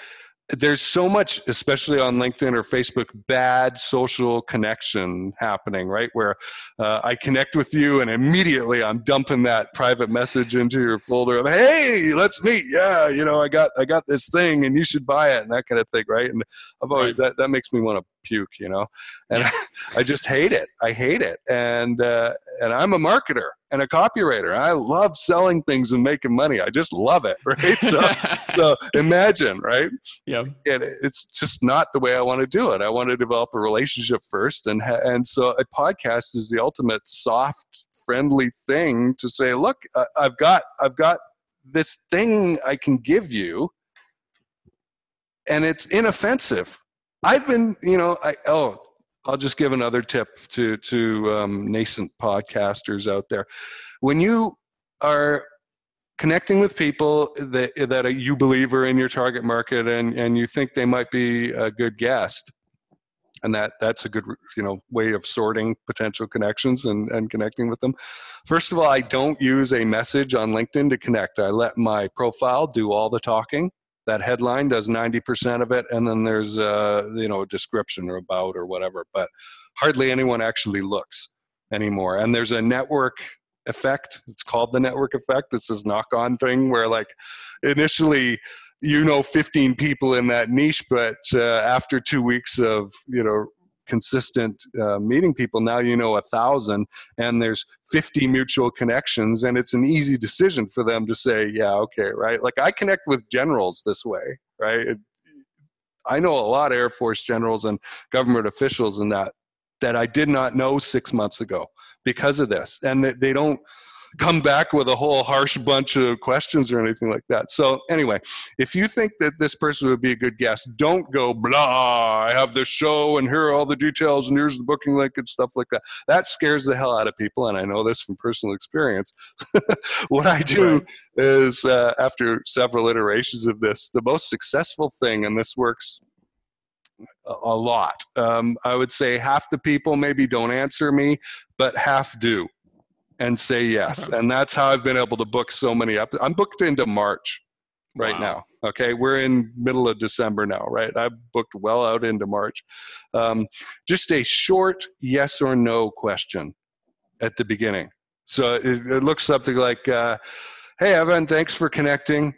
there's so much, especially on LinkedIn or Facebook, bad social connection happening, right? Where uh, I connect with you and immediately I'm dumping that private message into your folder of, hey, let's meet. Yeah, you know, I got I got this thing and you should buy it and that kind of thing, right? And I've always that, that makes me want to puke, you know, and I just hate it. I hate it, and uh, and I'm a marketer and a copywriter. I love selling things and making money. I just love it, right? So so imagine, right? yeah. And it's just not the way I want to do it. I want to develop a relationship first, and ha- and so a podcast is the ultimate soft, friendly thing to say, look, I- I've got I've got this thing I can give you, and it's inoffensive. I've been, you know, I oh, I'll just give another tip to to um, nascent podcasters out there. When you are connecting with people that that you believe are in your target market and and you think they might be a good guest, and that that's a good you know way of sorting potential connections and and connecting with them. First of all, I don't use a message on LinkedIn to connect. I let my profile do all the talking that headline does 90% of it and then there's a you know a description or about or whatever but hardly anyone actually looks anymore. And there's a network effect. It's called the network effect. This knock on thing where like initially you know 15 people in that niche but uh, after two weeks of you know consistent uh, meeting people now you know a thousand and there's 50 mutual connections and it's an easy decision for them to say yeah okay right? Like i connect with generals this way right? It- i know a lot of air force generals and government officials and that that i did not know six months ago because of this and they, they don't come back with a whole harsh bunch of questions or anything like that. So anyway if you think that this person would be a good guest don't go blah i have this show and here are all the details and here's the booking link and stuff like that. That scares the hell out of people and i know this from personal experience. What i do Right. is uh, after several iterations of this the most successful thing and this works a, a lot um, i would say half the people maybe don't answer me but half do and say yes. And that's how i've been able to book so many up i'm booked into march right Wow. now okay? We're in middle of december now right? I've booked well out into march. Um, just a short yes or no question at the beginning. So it, it looks something like uh, hey evan thanks for connecting.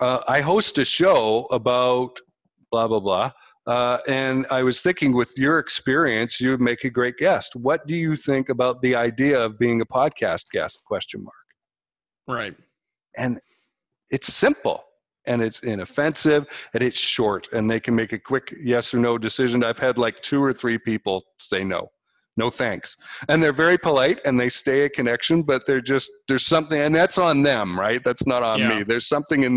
Uh, i host a show about blah blah blah uh, and i was thinking with your experience you would make a great guest. What do you think about the idea of being a podcast guest question mark? Right. and it's simple and it's inoffensive and it's short and they can make a quick yes or no decision. I've had like two or three people say no. No thanks. And they're very polite and they stay a connection but they're just there's something and that's on them right? That's not on Yeah. me there's something in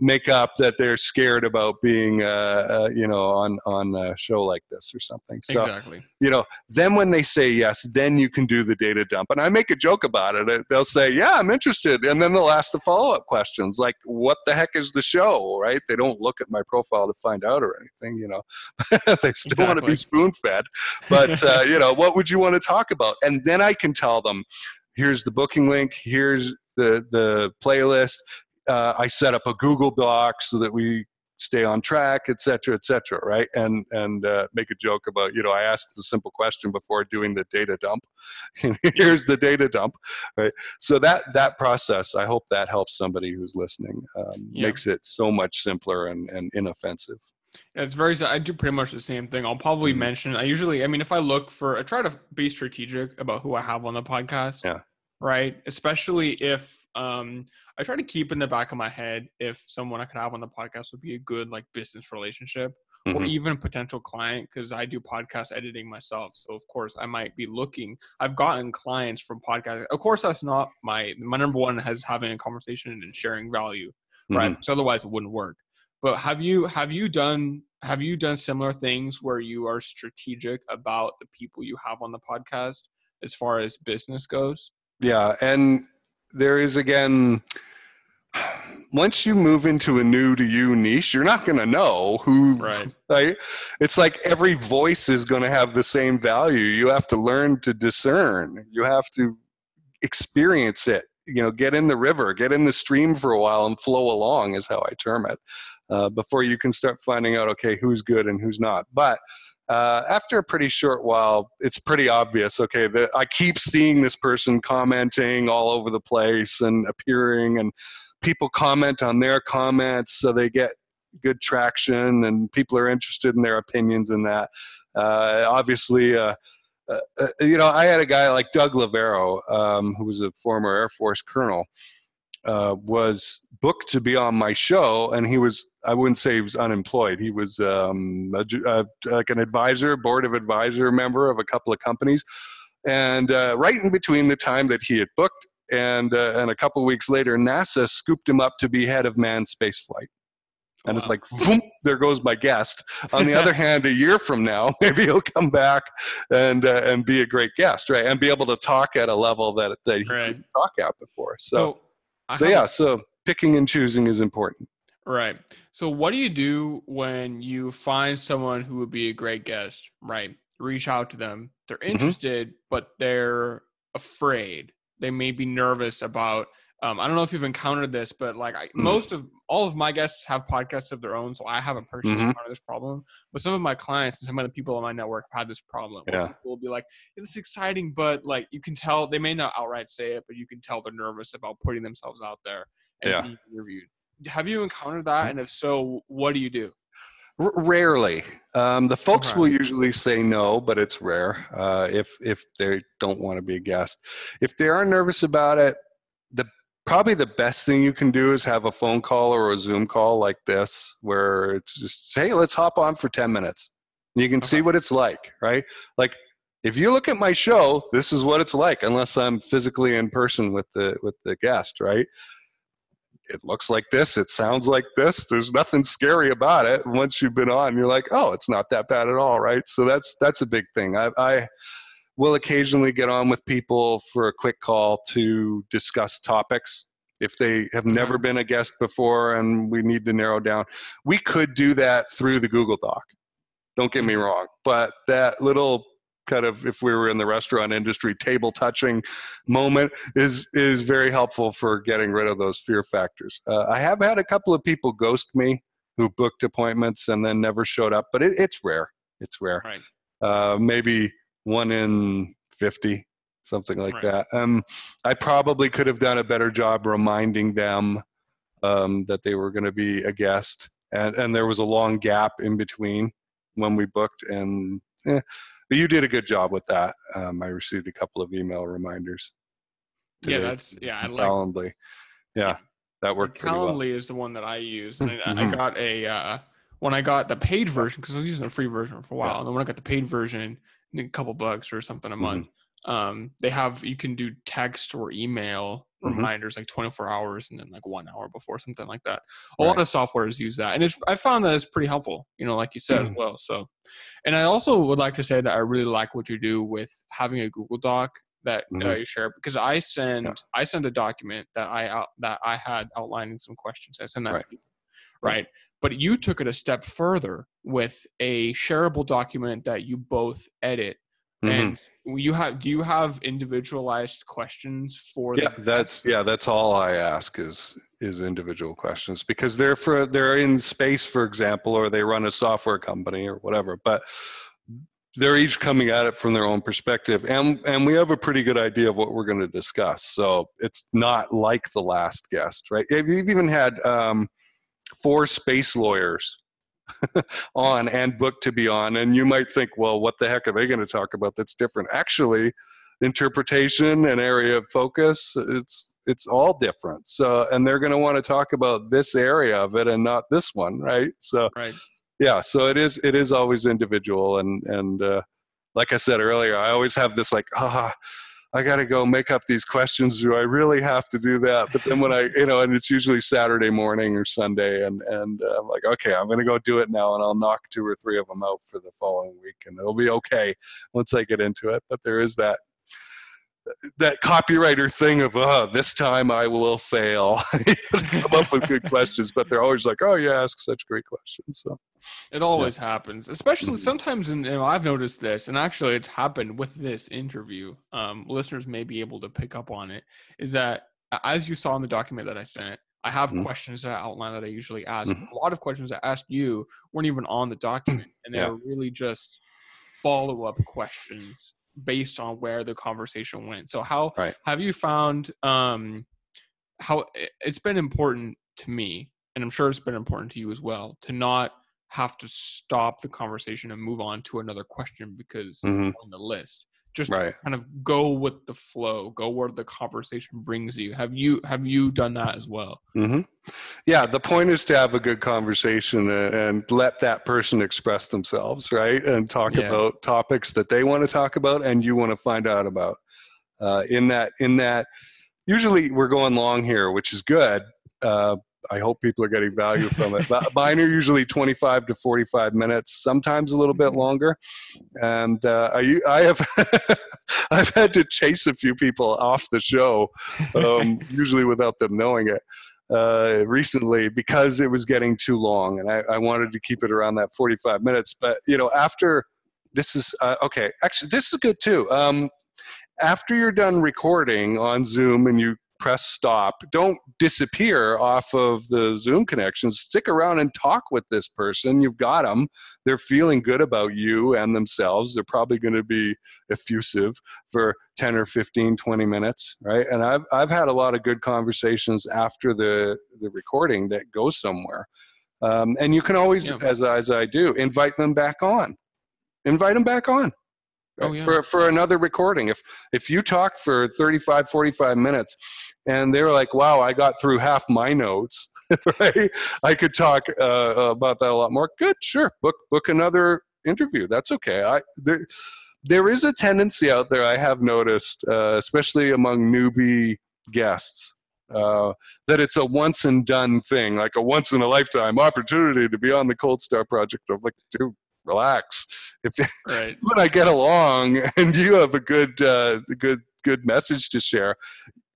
their makeup that they're scared about being uh, uh, you know on on a show like this or something. So exactly. you know then when they say yes then you can do the data dump. And i make a joke about it. They'll say yeah i'm interested. And then they'll ask the follow-up questions like what the heck is the show? Right? They don't look at my profile to find out or anything you know. They still want to be spoon-fed. But uh, you know what would you want to talk about? And then i can tell them here's the booking link. Here's the the playlist uh, i set up a google doc so that we stay on track et cetera et cetera right and and uh, make a joke about you know i asked the simple question before doing the data dump here's the data dump right so that that process i hope that helps somebody who's listening um, Yeah. makes it so much simpler and, and inoffensive It's very. I do pretty much the same thing. I'll probably Mhm. mention. I usually. I mean, if I look for, I try to be strategic about who I have on the podcast. Yeah. Right. Especially if um, I try to keep in the back of my head if someone I could have on the podcast would be a good like business relationship or Mhm. even potential client because I do podcast editing myself. So of course I might be looking. I've gotten clients from podcast. Of course, that's not my my number one has having a conversation and sharing value right? Mhm. Because otherwise it wouldn't work. But have you have you done have you done similar things where you are strategic about the people you have on the podcast as far as business goes? Yeah, and there is again once you move into a new to you niche, you're not going to know who. Right. Right. It's like every voice is going to have the same value. You have to learn to discern. You have to experience it. You know, get in the river, get in the stream for a while, and flow along is how I term it. Uh, before you can start finding out, okay, who's good and who's not. But uh, after a pretty short while, it's pretty obvious. Okay, that I keep seeing this person commenting all over the place and appearing, and people comment on their comments, so they get good traction, and people are interested in their opinions in that. Uh, obviously. Uh, uh, uh, you know, I had a guy like Doug Loverro, um, who was a former Air Force colonel, uh, was booked to be on my show, and he was I wouldn't say he was unemployed. He was um, a, a, like an advisor, board of advisor member of a couple of companies, and uh, right in between the time that he had booked and uh, and a couple of weeks later, NASA scooped him up to be head of manned spaceflight. And wow. it's like, boom, there goes my guest. On the other hand, a year from now, maybe he'll come back and uh, and be a great guest, right? And be able to talk at a level that that he right. couldn't talk at before. So, so, so yeah, so picking and choosing is important. Right. So, what do you do when you find someone who would be a great guest? Right. Reach out to them. They're mm-hmm. interested, mm-hmm. but they're afraid. They may be nervous about. Um, I don't know if you've encountered this, but like I, mm-hmm. most of all of my guests have podcasts of their own, so I haven't personally mm-hmm. encountered this problem. But some of my clients and some of the people in my network have had this problem. Yeah. People will be like, "It's exciting," but like you can tell they may not outright say it, but you can tell they're nervous about putting themselves out there and yeah. being interviewed have you encountered that? Mm. And if so, what do you do? R- rarely. Um, the folks okay. will usually say no, but it's rare uh, if if they don't want to be a guest. If they are nervous about it, the probably the best thing you can do is have a phone call or a Zoom call like this, where it's just hey, let's hop on for ten minutes. And you can okay. see what it's like, right? Like if you look at my show, this is what it's like, unless I'm physically in person with the with the guest, right? it looks like this, it sounds like this. There's nothing scary about it. Once you've been on, you're like, oh, it's not that bad at all, right? So that's that's a big thing. I, I will occasionally get on with people for a quick call to discuss topics if they have never been a guest before and we need to narrow down. We could do that through the Google Doc. Don't get me mm-hmm. wrong, but that little kind of if we were in the restaurant industry table touching moment is is very helpful for getting rid of those fear factors uh, i have had a couple of people ghost me who booked appointments and then never showed up but it, it's rare it's rare right. uh, maybe one in 50 something like right. that um, i probably could have done a better job reminding them um, that they were going to be a guest and, and there was a long gap in between when we booked and eh, but you did a good job with that. Um, I received a couple of email reminders. Today. Yeah, that's yeah. I like Calendly. Yeah, that worked. Calendly well. is the one that I use, and mm-hmm. I, I, got a uh, when I got the paid version because I was using the free version for a while, and then when I got the paid version, a couple bucks or something a mm-hmm. month. Um, they have you can do text or email mm-hmm. reminders like 24 hours and then like one hour before something like that a right. lot of softwares use that and it's i found that it's pretty helpful you know like you said as mm. well so and i also would like to say that i really like what you do with having a google doc that uh, mm-hmm. uh, you share because i send yeah. i send a document that i out that i had outlining some questions i send that right. to people right? But you took it a step further with a shareable document that you both edit Mm-hmm. And you have do you have individualized questions for yeah that's yeah that's all i ask is is individual questions because they're for they're in space for example or they run a software company or whatever but they're each coming at it from their own perspective and and we have a pretty good idea of what we're going to discuss. So it's not like the last guest right? You've even had um, four space lawyers on and booked to be on. And you might think, well, what the heck are they going to talk about that's different? Actually, interpretation and area of focus, it's it's all different. So, and they're going to want to talk about this area of it and not this one, right? So, right. yeah. So it is it is always individual, and and uh, like I said earlier, I always have this like, ah, I got to go make up these questions. Do I really have to do that? But then when I, you know, and it's usually Saturday morning or Sunday, and and uh, I'm like, okay, I'm going to go do it now, and I'll knock two or three of them out for the following week, and it'll be okay once I get into it. But there is that that copywriter thing of oh this time i will fail come up with good questions but they're always like oh you ask such great questions so it always yeah. happens especially mm-hmm. sometimes and you know, i've noticed this and actually it's happened with this interview um, listeners may be able to pick up on it is that as you saw in the document that i sent i have mm-hmm. questions that i outline that i usually ask mm-hmm. a lot of questions i asked you weren't even on the document and they yeah. were really just follow-up questions based on where the conversation went. So how right. have you found um, how it's been important to me, and I'm sure it's been important to you as well, to not have to stop the conversation and move on to another question because mm-hmm. on the list just right. kind of go with the flow go where the conversation brings you have you have you done that as well mm-hmm. yeah the point is to have a good conversation and, and let that person express themselves right and talk yeah. about topics that they want to talk about and you want to find out about uh, in that in that usually we're going long here which is good uh, I hope people are getting value from it. Mine are usually 25 to 45 minutes, sometimes a little bit longer. And uh, I, I have I've had to chase a few people off the show, um, usually without them knowing it. Uh, recently because it was getting too long and I, I, wanted to keep it around that 45 minutes but you know after this is uh, okay actually this is good too um, after you're done recording on zoom and you press stop. Don't disappear off of the Zoom connections. Stick around and talk with this person. You've got them. They're feeling good about you and themselves. They're probably going to be effusive for 10 or 15, 20 minutes, right? And I've, I've had a lot of good conversations after the, the recording that go somewhere. Um, and you can always, yeah. as, as I do, invite them back on. Invite them back on oh, yeah. for, for another recording. If, if you talk for 35, 45 minutes and they're like, wow, I got through half my notes, right? I could talk uh, about that a lot more. Good, sure. Book, book another interview. That's okay. I, there, there is a tendency out there I have noticed, uh, especially among newbie guests, uh, that it's a once and done thing, like a once in a lifetime opportunity to be on the Cold Star Project. I'm like, dude, relax. If right. when I get along and you have a good, uh, good, good message to share,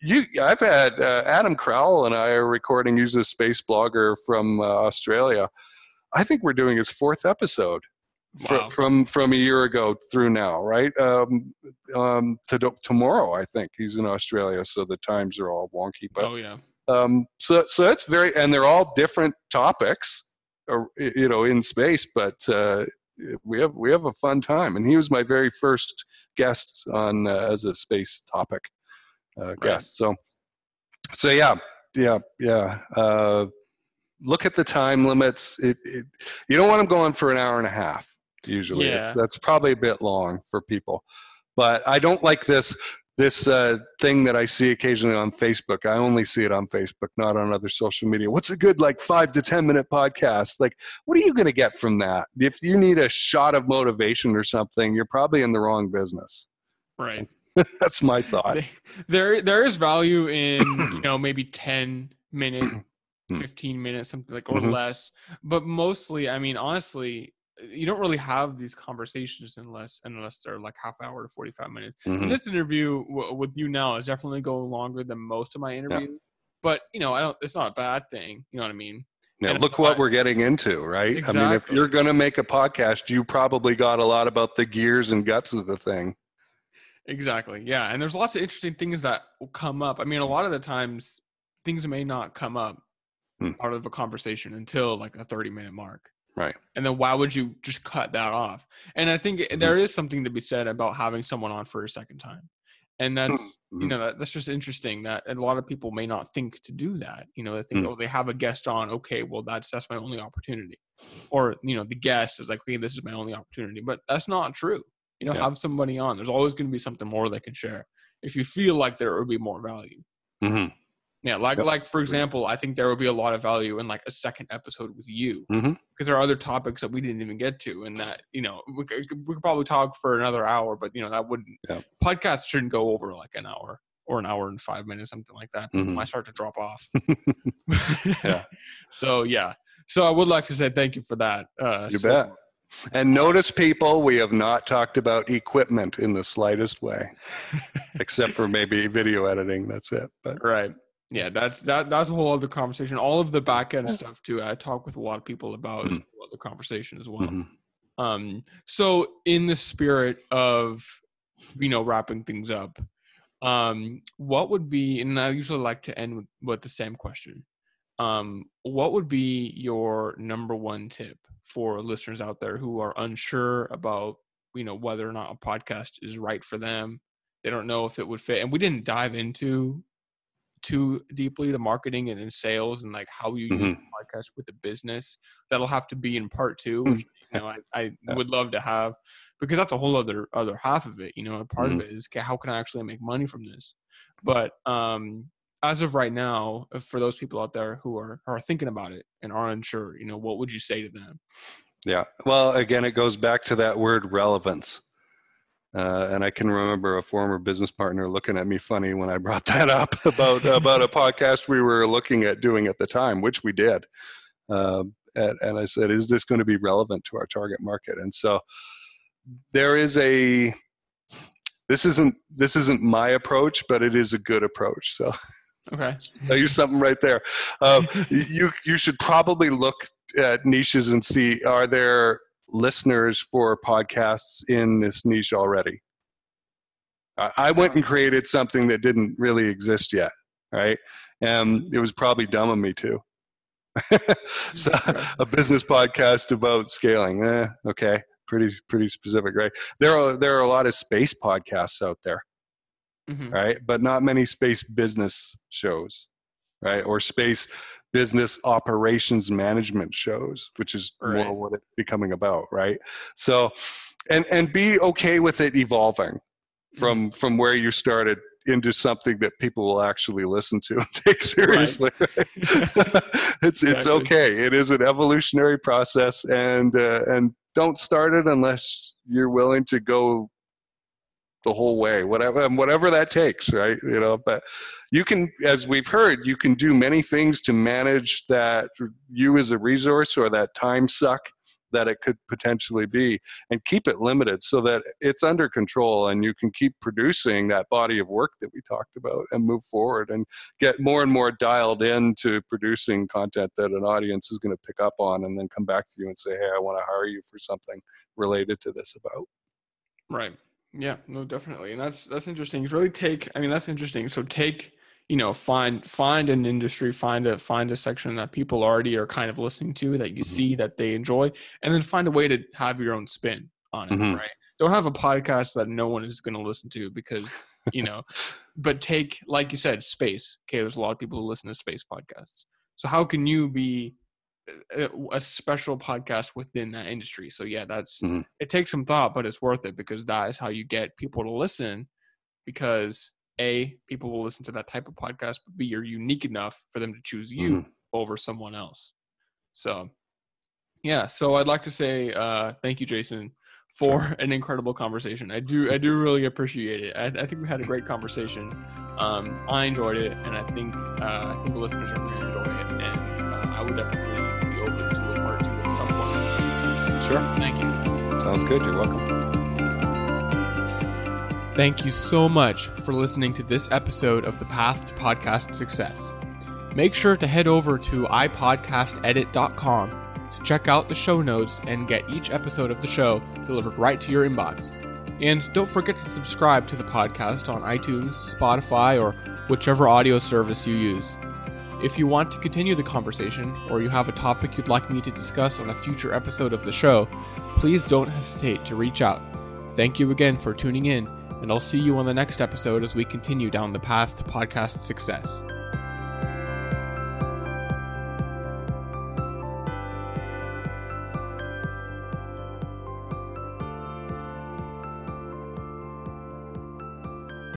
you, I've had uh, Adam Crowl and I are recording. He's a space blogger from uh, Australia. I think we're doing his fourth episode. Wow. from from a year ago through now, right? Um, um, to tomorrow, I think he's in Australia, so the times are all wonky. But oh yeah. Um, so so it's very, and they're all different topics, you know, in space, but uh, we have we have a fun time. And he was my very first guest on uh, as a space topic uh, right. guest. So so yeah yeah yeah. Uh, look at the time limits. It, it, you don't want them going for an hour and a half. Usually, yeah. that's probably a bit long for people. But I don't like this this uh, thing that I see occasionally on Facebook. I only see it on Facebook, not on other social media. What's a good like five to ten minute podcast? Like, what are you going to get from that? If you need a shot of motivation or something, you're probably in the wrong business. Right. That's my thought. There, there is value in you know maybe ten minute, hmm. fifteen minutes, something like or mm-hmm. less. But mostly, I mean, honestly, you don't really have these conversations unless unless they're like half hour to 45 minutes mm-hmm. and this interview w- with you now is definitely going longer than most of my interviews yeah. but you know i don't it's not a bad thing you know what i mean yeah, and look what I, we're getting into, right? Exactly. I mean, if you're going to make a podcast, you probably got a lot about the gears and guts of the thing. Exactly. Yeah. And there's lots of interesting things that will come up. I mean, a lot of the times things may not come up hmm. out of a conversation until like a 30 minute mark. Right. And then why would you just cut that off? And I think mm-hmm. there is something to be said about having someone on for a second time. And that's mm-hmm. you know that, that's just interesting that a lot of people may not think to do that. You know, they think mm-hmm. oh they have a guest on, okay, well that's that's my only opportunity. Or you know the guest is like okay this is my only opportunity, but that's not true. You know, yeah. have somebody on. There's always going to be something more they can share if you feel like there would be more value. Mm-hmm. Yeah, like Yep. like for example, I think there would be a lot of value in like a second episode with you because Mhm. there are other topics that we didn't even get to, and that you know we could, we could probably talk for another hour, but you know that wouldn't Yeah. podcasts shouldn't go over like an hour or an hour and five minutes, something like that. Mhm. Might start to drop off. Yeah. So yeah. So I would like to say thank you for that. Uh, You so bet. far. And notice, people, we have not talked about equipment in the slightest way, except for maybe video editing. That's it. But Right. Yeah, that's that. That's a whole other conversation. All of the back end stuff too. I talk with a lot of people about Mhm. whole other conversation as well. mhm. Um, so in the spirit of you know wrapping things up, um, what would be and I usually like to end with, with the same question. Um, what would be your number one tip for listeners out there who are unsure about you know whether or not a podcast is right for them? They don't know if it would fit, and we didn't dive into too deeply the marketing and sales and like how you use Mhm. the podcast with the business. That'll have to be in part two, which you know I, I Yeah. would love to have because that's a whole other other half of it. You know, a part Mhm. of it is okay, how can I actually make money from this? But um, as of right now, uh, for those people out there who are are thinking about it and are unsure, you know, what would you say to them? Yeah. Well, again, it goes back to that word relevance. Uh, and I can remember a former business partner looking at me funny when I brought that up about about a podcast we were looking at doing at the time, which we did. Uh, and, and I said, "Is this going to be relevant to our target market?" And so there is a. This isn't this isn't my approach, but it is a good approach. So Okay. I use something right there. Um, you you should probably look at niches and see are there listeners for podcasts in this niche already. I I went and created something that didn't really exist yet, right? And it was probably dumb of me too. so a business podcast about scaling, eh, okay, pretty pretty specific, right? There are there are a lot of space podcasts out there Mhm. right? But not many space business shows, right? Or space business operations management shows, which is Right. more what it's becoming about, right? So, and and be okay with it evolving from from where you started into something that people will actually listen to and take seriously. it's it's Exactly. okay. It is an evolutionary process, and uh, and don't start it unless you're willing to go the whole way, whatever whatever that takes, right? You know, but you can, as we've heard, you can do many things to manage that you as a resource or that time suck that it could potentially be and keep it limited so that it's under control and you can keep producing that body of work that we talked about and move forward and get more and more dialed into producing content that an audience is going to pick up on and then come back to you and say hey i want to hire you for something related to this about Right. Yeah, no, definitely. And that's that's interesting. Really take I mean that's interesting. So take, you know, find find an industry, find a find a section that people already are kind of listening to that you Mhm. see that they enjoy, and then find a way to have your own spin on it, Mhm. right? Don't have a podcast that no one is gonna listen to because, you know, but take like you said, space. Okay, there's a lot of people who listen to space podcasts. So how can you be a, a special podcast within that industry? So yeah, that's Mhm. it takes some thought, but it's worth it because that is how you get people to listen. Because a people will listen to that type of podcast, but b you're unique enough for them to choose you Mhm. over someone else. So yeah, so I'd like to say uh, thank you, Jason, for an incredible conversation. I do I do really appreciate it. I, I think we had a great conversation. Um, I enjoyed it, and I think uh, I think the listeners are going to enjoy it. And uh, I would definitely sure Thank you. sounds good you're welcome Thank you so much for listening to this episode of The Path to Podcast Success. Make sure to head over to ipodcastedit.com to check out the show notes and get each episode of the show delivered right to your inbox. And don't forget to subscribe to the podcast on iTunes, Spotify, or whichever audio service you use. If you want to continue the conversation or you have a topic you'd like me to discuss on a future episode of the show, please don't hesitate to reach out. Thank you again for tuning in, and I'll see you on the next episode as we continue down the path to podcast success.